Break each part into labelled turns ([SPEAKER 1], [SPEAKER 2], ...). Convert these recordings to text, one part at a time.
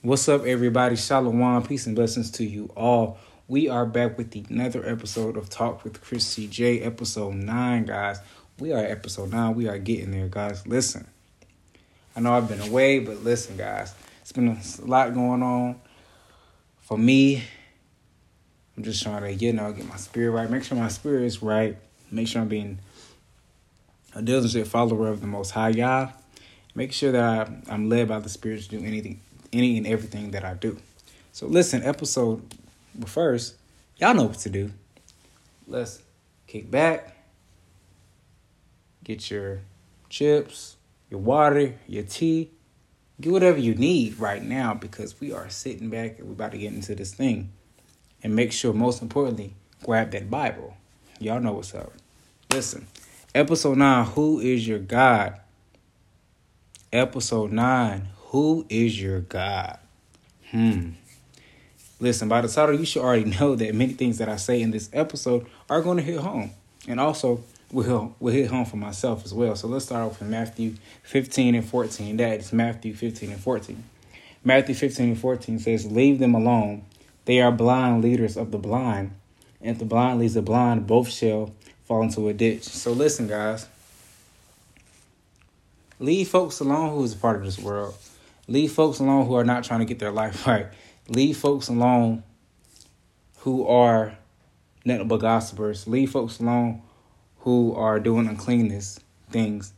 [SPEAKER 1] What's up, everybody? Shalom, peace and blessings to you all. We are back with another episode of Talk with Chris CJ, episode 9, guys. We are episode 9. We are getting there, guys. Listen, I know I've been away, but listen, guys, it's been a lot going on for me. I'm just trying to, you know, get my spirit right, make sure my spirit is right, make sure I'm being a diligent follower of the Most High God. Make sure that I, I'm led by the Spirit to do anything any and everything that I do. So listen, episode first, y'all know what to do. Let's kick back, get your chips, your water, your tea, get whatever you need right now because we are sitting back and we're about to get into this thing. And make sure, most importantly, grab that Bible. Y'all know what's up. Listen, episode 9 Who is your God? Episode 9 who is your God? Hmm. Listen, by the title, you should already know that many things that I say in this episode are going to hit home. And also, will will hit home for myself as well. So let's start off with Matthew 15 and 14. That is Matthew 15 and 14. Matthew 15 and 14 says, Leave them alone. They are blind leaders of the blind. And if the blind leads the blind, both shall fall into a ditch. So listen, guys. Leave folks alone who is a part of this world. Leave folks alone who are not trying to get their life right. Leave folks alone who are nothing but gossipers. Leave folks alone who are doing uncleanness things,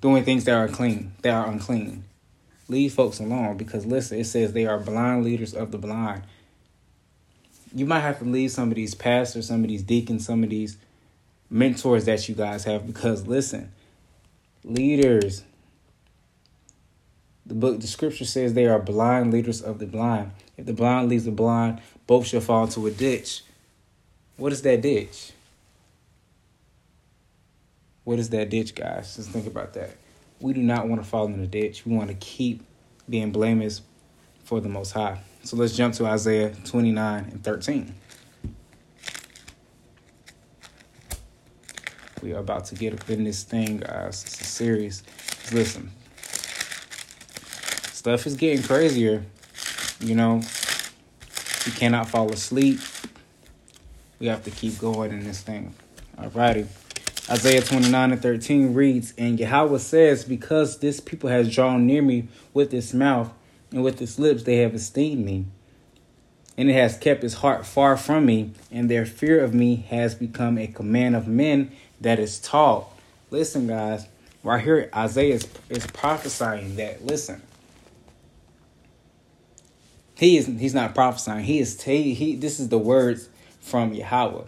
[SPEAKER 1] doing things that are clean, that are unclean. Leave folks alone because listen, it says they are blind leaders of the blind. You might have to leave some of these pastors, some of these deacons, some of these mentors that you guys have because listen, leaders the book, the scripture says they are blind leaders of the blind. If the blind leads the blind, both shall fall into a ditch. What is that ditch? What is that ditch, guys? Just think about that. We do not want to fall in the ditch. We want to keep being blameless for the Most High. So let's jump to Isaiah 29 and 13. We are about to get up in this thing, guys. It's a series. Listen, stuff is getting crazier. You know, we cannot fall asleep. We have to keep going in this thing. Alrighty. Isaiah 29 and 13 reads, And Yahweh says, Because this people has drawn near me with its mouth and with its lips, they have esteemed me. And it has kept its heart far from me, and their fear of me has become a command of men that is taught. Listen, guys, right here, Isaiah is, is prophesying that, listen, he is he's not prophesying. He is he, he this is the words from Yahweh,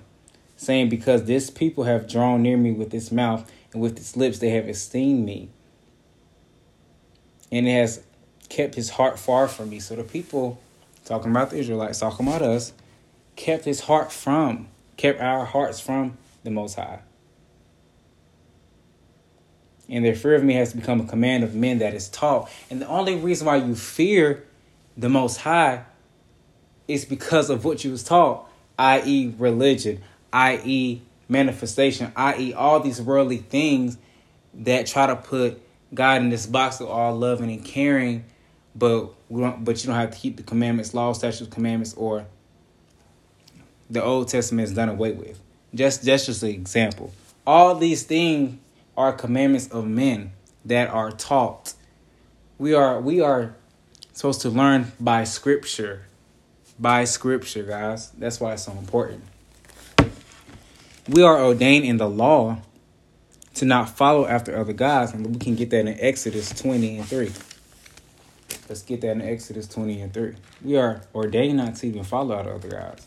[SPEAKER 1] saying, Because this people have drawn near me with its mouth and with its lips they have esteemed me. And it has kept his heart far from me. So the people talking about the Israelites, talking about us, kept his heart from, kept our hearts from the Most High. And their fear of me has become a command of men that is taught. And the only reason why you fear the Most High is because of what you was taught, i.e., religion, i.e., manifestation, i.e., all these worldly things that try to put God in this box of all loving and caring, but we don't. But you don't have to keep the commandments, law, statutes, commandments, or the Old Testament is done away with. Just that's just an example. All these things are commandments of men that are taught. We are we are supposed to learn by scripture. By scripture, guys. That's why it's so important. We are ordained in the law to not follow after other gods, and we can get that in Exodus 20 and 3. Let's get that in Exodus 20 and 3. We are ordained not to even follow out other gods.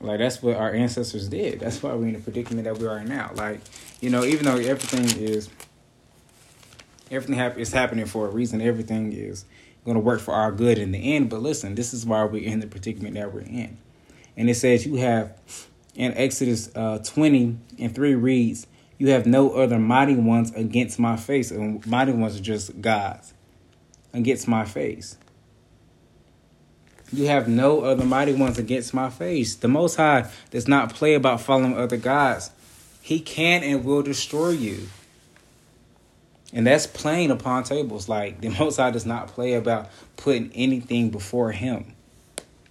[SPEAKER 1] Like that's what our ancestors did. That's why we're in the predicament that we are now. Like, you know, even though everything is Everything is happening for a reason. Everything is going to work for our good in the end. But listen, this is why we're in the predicament that we're in. And it says you have in Exodus uh, 20 and 3 reads, You have no other mighty ones against my face. And mighty ones are just gods against my face. You have no other mighty ones against my face. The Most High does not play about following other gods. He can and will destroy you. And that's playing upon tables. Like the Most High does not play about putting anything before Him.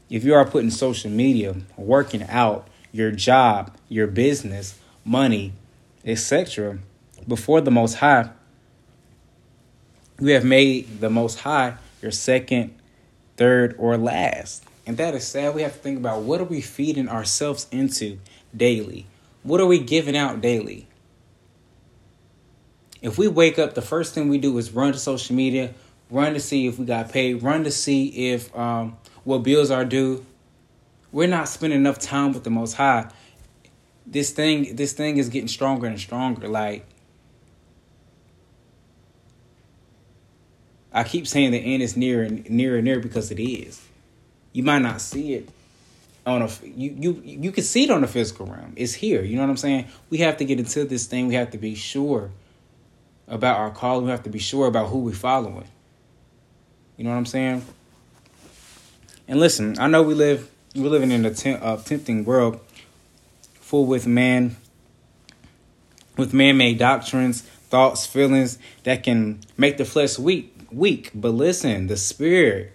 [SPEAKER 1] If you are putting social media, working out, your job, your business, money, etc., before the Most High, you have made the Most High your second, third, or last. And that is sad. We have to think about what are we feeding ourselves into daily? What are we giving out daily? If we wake up, the first thing we do is run to social media, run to see if we got paid, run to see if um, what bills are due. We're not spending enough time with the Most High. This thing, this thing is getting stronger and stronger. Like I keep saying the end is near and near and near because it is. You might not see it on a you you you can see it on the physical realm. It's here. You know what I'm saying? We have to get into this thing. We have to be sure about our calling. We have to be sure about who we're following. You know what I'm saying? And listen, I know we live we're living in a uh, tempting world, full with man, with man-made doctrines, thoughts, feelings that can make the flesh weak. Weak, but listen, the spirit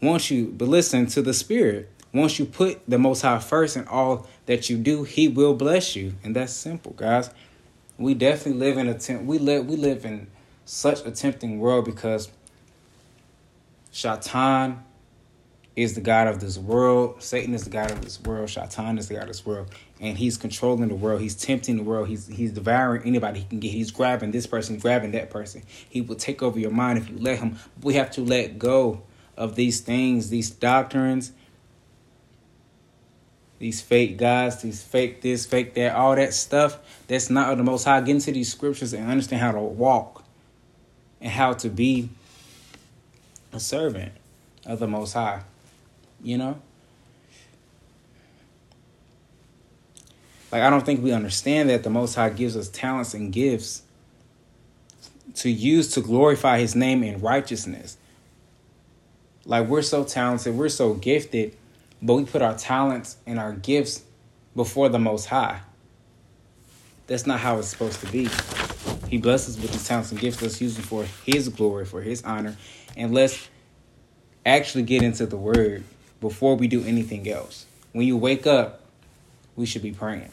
[SPEAKER 1] wants you. But listen to the spirit. Once you put the Most High first in all that you do, He will bless you, and that's simple, guys we definitely live in a temp- we live we live in such a tempting world because Shaitan is the God of this world. Satan is the God of this world. Shaitan is the God of this world. And he's controlling the world. He's tempting the world. He's he's devouring anybody he can get. He's grabbing this person, grabbing that person. He will take over your mind if you let him. We have to let go of these things, these doctrines, these fake gods, these fake this, fake that, all that stuff that's not of the Most High. Get into these scriptures and understand how to walk and how to be a servant of the Most High. You know? Like, I don't think we understand that the Most High gives us talents and gifts to use to glorify His name in righteousness. Like, we're so talented, we're so gifted but we put our talents and our gifts before the Most High. That's not how it's supposed to be. He blesses us with his talents and gifts. Let's use them for his glory, for his honor. And let's actually get into the word before we do anything else. When you wake up, we should be praying.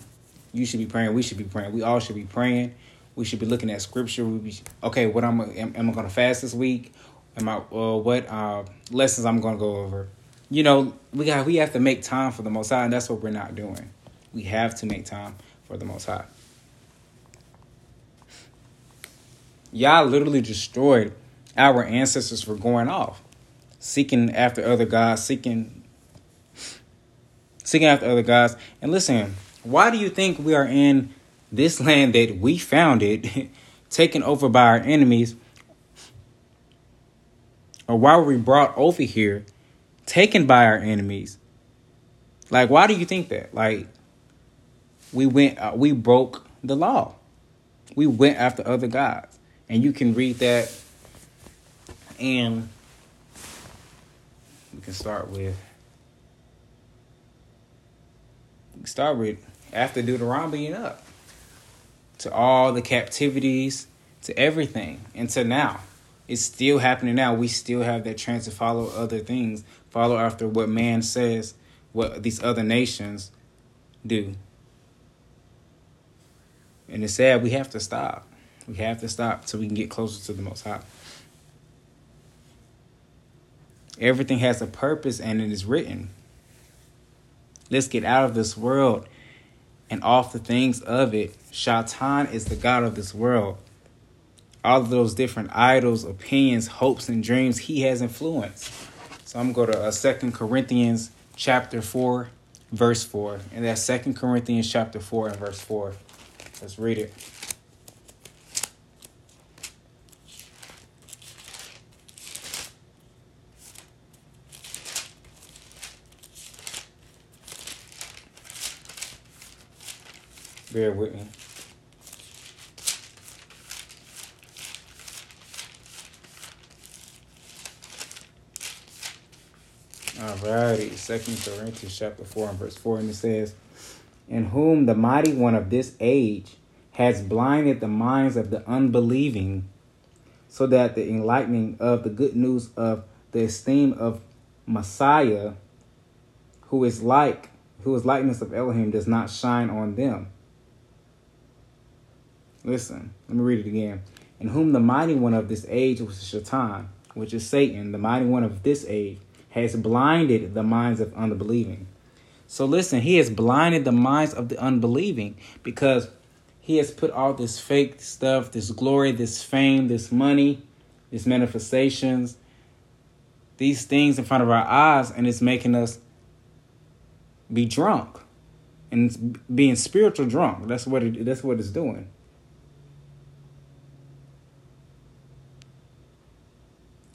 [SPEAKER 1] You should be praying. We should be praying. We all should be praying. We should be looking at scripture. We be, okay, what I'm am, am I going to fast this week? Am I uh, what uh, lessons I'm going to go over? You know, we got we have to make time for the Most High, and that's what we're not doing. We have to make time for the Most High. Y'all literally destroyed our ancestors for going off, seeking after other gods, seeking seeking after other gods. And listen, why do you think we are in this land that we founded, taken over by our enemies? Or why were we brought over here taken by our enemies. Like, why do you think that? Like, we went, uh, we broke the law. We went after other gods, and you can read that. And we can start with. Start with after Deuteronomy and up to all the captivities, to everything, and to now. It's still happening now. We still have that chance to follow other things follow after what man says, what these other nations do. And it's sad we have to stop. We have to stop so we can get closer to the Most High. Everything has a purpose and it is written. Let's get out of this world and off the things of it. Shaitan is the God of this world. All of those different idols, opinions, hopes, and dreams he has influenced. So I'm going to go to uh, Second Corinthians chapter 4, verse 4. And that's Second Corinthians chapter 4 and verse 4. Let's read it. Bear with me. Second Corinthians chapter four and verse four, and it says, "In whom the mighty one of this age has blinded the minds of the unbelieving, so that the enlightening of the good news of the esteem of Messiah, who is like, who is likeness of Elohim, does not shine on them. Listen, let me read it again. In whom the mighty one of this age, which is Shaitan, which is Satan, the mighty one of this age, has blinded the minds of unbelieving. So listen, he has blinded the minds of the unbelieving because he has put all this fake stuff, this glory, this fame, this money, these manifestations, these things in front of our eyes, and it's making us be drunk and being spiritual drunk. That's what it, that's what it's doing.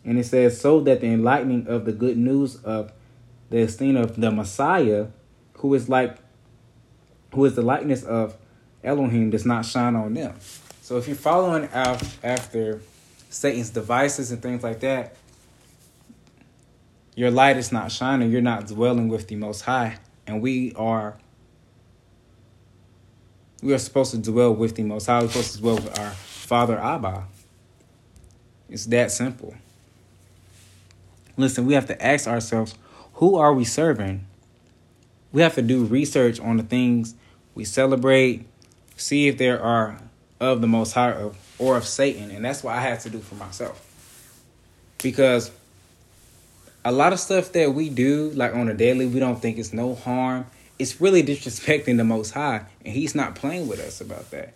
[SPEAKER 1] And it says, so that the enlightening of the good news of the esteem of the Messiah, who is like, who is the likeness of Elohim, does not shine on them. So if you're following out after Satan's devices and things like that, your light is not shining. You're not dwelling with the Most High, and we are. We are supposed to dwell with the Most High. We're supposed to dwell with our Father Abba. It's that simple. Listen, we have to ask ourselves, who are we serving? We have to do research on the things we celebrate, see if there are of the Most High or of Satan. And that's what I had to do for myself. Because a lot of stuff that we do, like on a daily, we don't think it's no harm. It's really disrespecting the Most High. And He's not playing with us about that.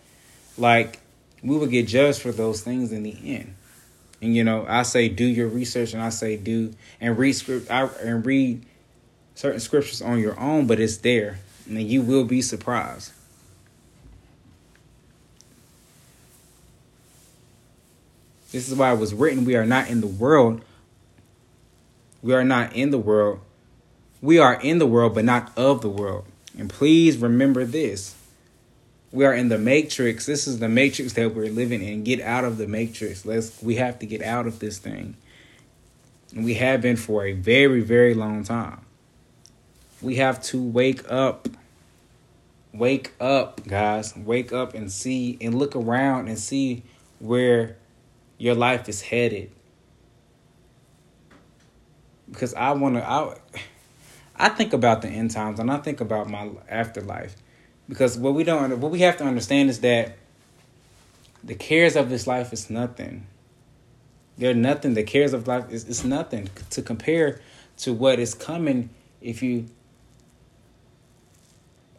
[SPEAKER 1] Like, we will get judged for those things in the end. And you know, I say do your research, and I say do and read script I, and read certain scriptures on your own, but it's there, and you will be surprised. This is why it was written: We are not in the world. We are not in the world. We are in the world, but not of the world. And please remember this we are in the matrix. This is the matrix that we're living in. Get out of the matrix. Let's we have to get out of this thing. And we have been for a very, very long time. We have to wake up. Wake up, guys. Wake up and see and look around and see where your life is headed. Because I want to I I think about the end times and I think about my afterlife because what we don't what we have to understand is that the cares of this life is nothing. They're nothing. The cares of life is, is nothing to compare to what is coming if you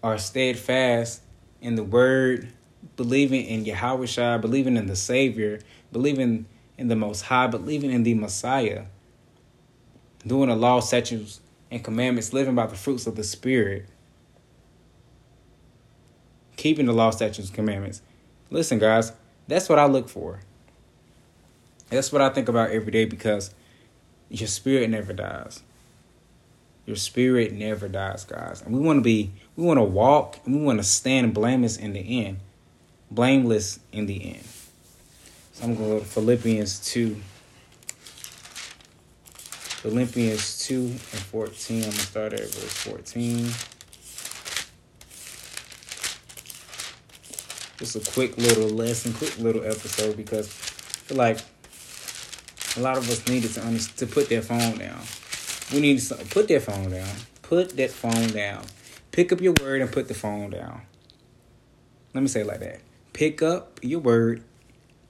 [SPEAKER 1] are steadfast in the word, believing in Yahweh Shai, believing in the Savior, believing in the Most High, believing in the Messiah, doing the law, statutes, and commandments, living by the fruits of the Spirit keeping the law, statutes, and commandments. Listen, guys, that's what I look for. That's what I think about every day because your spirit never dies. Your spirit never dies, guys. And we want to be, we want to walk, and we want to stand blameless in the end. Blameless in the end. So I'm going to go to Philippians 2. Philippians 2 and 14. I'm going to start at verse 14. Just a quick little lesson, quick little episode because like a lot of us needed to to put their phone down. We need to put their phone down. Put that phone down. Pick up your word and put the phone down. Let me say it like that. Pick up your word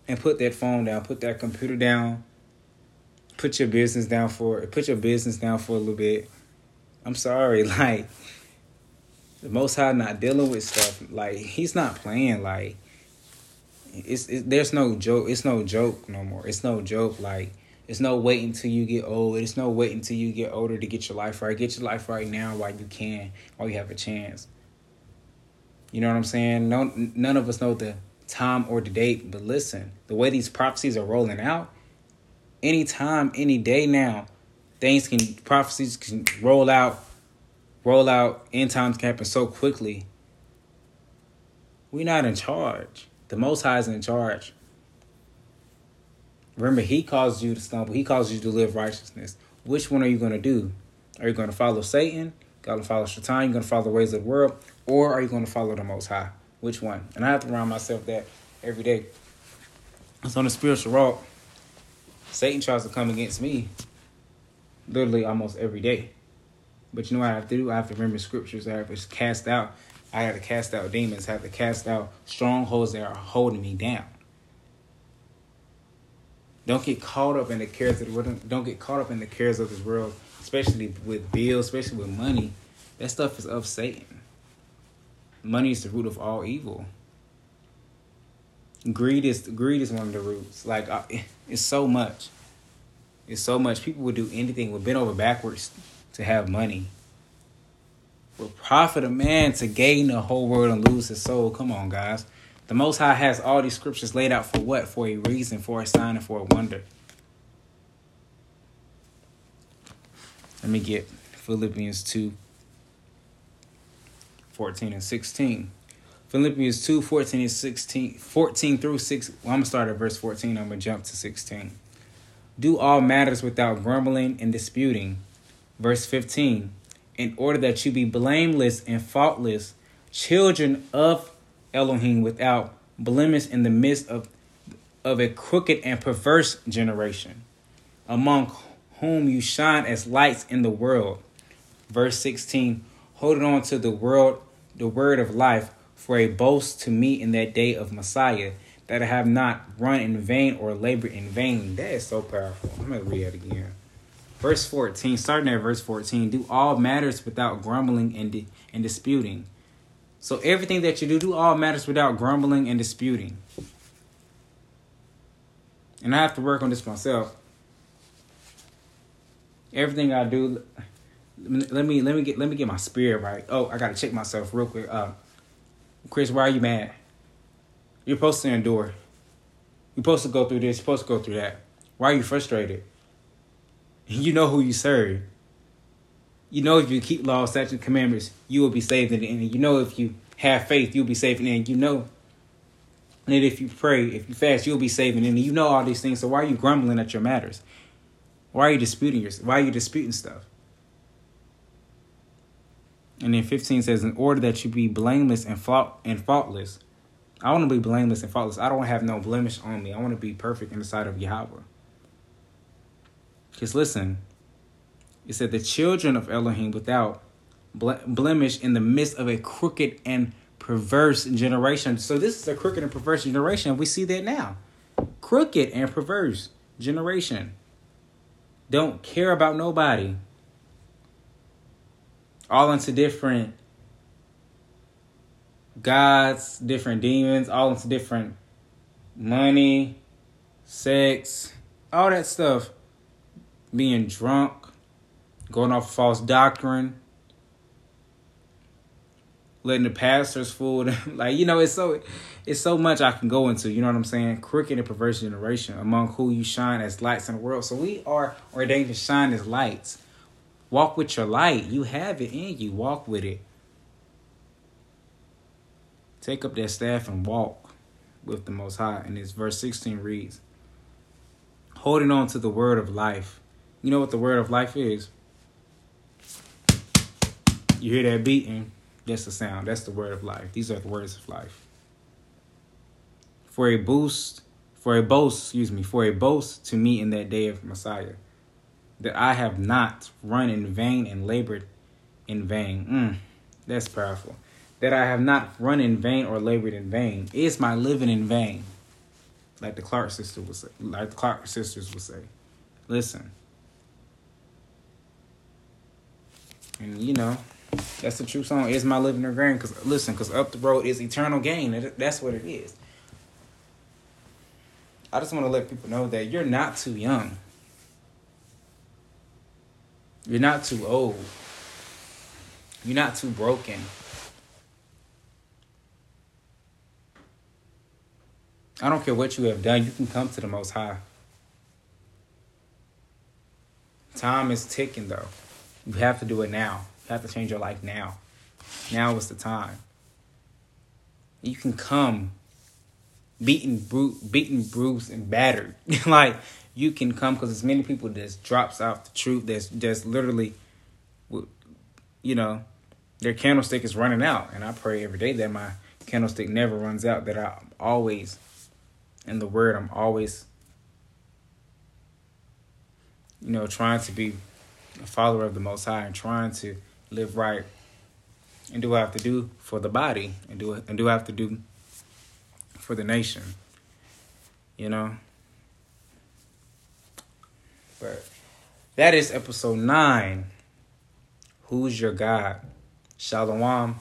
[SPEAKER 1] and put that phone down. Put that computer down. Put your business down for put your business down for a little bit. I'm sorry, like the Most High not dealing with stuff like he's not playing like it's it, there's no joke. It's no joke no more. It's no joke. Like it's no waiting until you get old. It's no waiting until you get older to get your life right. Get your life right now while you can, while you have a chance. You know what I'm saying? No, none of us know the time or the date, but listen, the way these prophecies are rolling out, anytime, any day now, things can prophecies can roll out roll out end times happen so quickly. We're not in charge. The Most High is in charge. Remember, He caused you to stumble. He caused you to live righteousness. Which one are you going to do? Are you going to follow Satan? Going to follow Shaitan? You're going to follow the ways of the world, or are you going to follow the Most High? Which one? And I have to remind myself that every day. It's on the spiritual walk. Satan tries to come against me literally almost every day. But you know what I have to do? I have to remember scriptures. I have to cast out. I have to cast out demons. I have to cast out strongholds that are holding me down. Don't get caught up in the cares of the world. Don't get caught up in the cares of this world, especially with bills, especially with money. That stuff is of Satan. Money is the root of all evil. Greed is greed is one of the roots. Like uh, it's so much. It's so much. People would do anything, would bend over backwards to have money. Would profit a man to gain the whole world and lose his soul. Come on, guys. The Most High has all these scriptures laid out for what? For a reason, for a sign, and for a wonder. Let me get Philippians 2 14 and 16. Philippians 2 14 and 16, 14 through 6. Well, I'm going to start at verse 14. I'm going to jump to 16. Do all matters without grumbling and disputing. Verse 15. In order that you be blameless and faultless, children of Elohim without blemish in the midst of, of a crooked and perverse generation, among whom you shine as lights in the world. Verse 16 Holding on to the world, the word of life, for a boast to me in that day of Messiah, that I have not run in vain or labored in vain. That is so powerful. I'm going to read it again. Verse 14, starting at verse 14, do all matters without grumbling and, di- and disputing so everything that you do, do all matters without grumbling and disputing. And I have to work on this myself. Everything I do, let me let me get let me get my spirit right. Oh, I gotta check myself real quick. Uh, Chris, why are you mad? You're supposed to endure. You're supposed to go through this. You're supposed to go through that. Why are you frustrated? You know who you serve you know if you keep law, statutes, commandments, you will be saved in the end. You know if you have faith, you'll be saved in the end. You know that if you pray, if you fast, you'll be saved in the end. You know all these things. So why are you grumbling at your matters? Why are you disputing yourself? Why are you disputing stuff? And then 15 says, in order that you be blameless and fault and faultless. I want to be blameless and faultless. I don't have no blemish on me. I want to be perfect in the sight of Yahweh. Because listen, it said the children of Elohim without blemish in the midst of a crooked and perverse generation. So this is a crooked and perverse generation. We see that now. Crooked and perverse generation. Don't care about nobody. All into different gods, different demons, all into different money, sex, all that stuff. Being drunk, going off false doctrine, letting the pastors fool them. like, you know, it's so it's so much I can go into, you know what I'm saying? Crooked and perverse generation among who you shine as lights in the world. So we are ordained to shine as lights. Walk with your light. You have it in you. Walk with it. Take up that staff and walk with the Most High. And this verse 16 reads, holding on to the word of life. You know what the word of life is? You hear that beating? That's the sound. That's the word of life. These are the words of life. For a boost, for a boast, excuse me, for a boast to me in that day of Messiah, that I have not run in vain and labored in vain. Mm, that's powerful. That I have not run in vain or labored in vain. Is my living in vain? Like the Clark sister would say, like the Clark sisters would say. Listen. And you know, that's the true song. Is my living or gain? Because listen, because up the road is eternal gain. That's what it is. I just want to let people know that you're not too young. You're not too old. You're not too broken. I don't care what you have done, you can come to the Most High. Time is ticking, though. You have to do it now. You have to change your life now. Now is the time. You can come beaten, bru- beaten, bruised, and battered. like you can come because there's many people that drops off the truth. That's just literally, you know, their candlestick is running out. And I pray every day that my candlestick never runs out. That I'm always in the Word. I'm always you know, trying to be a follower of the Most High and trying to live right and do what I have to do for the body and do and do I have to do for the nation. You know? But that is episode nine. Who's your God? Shalom.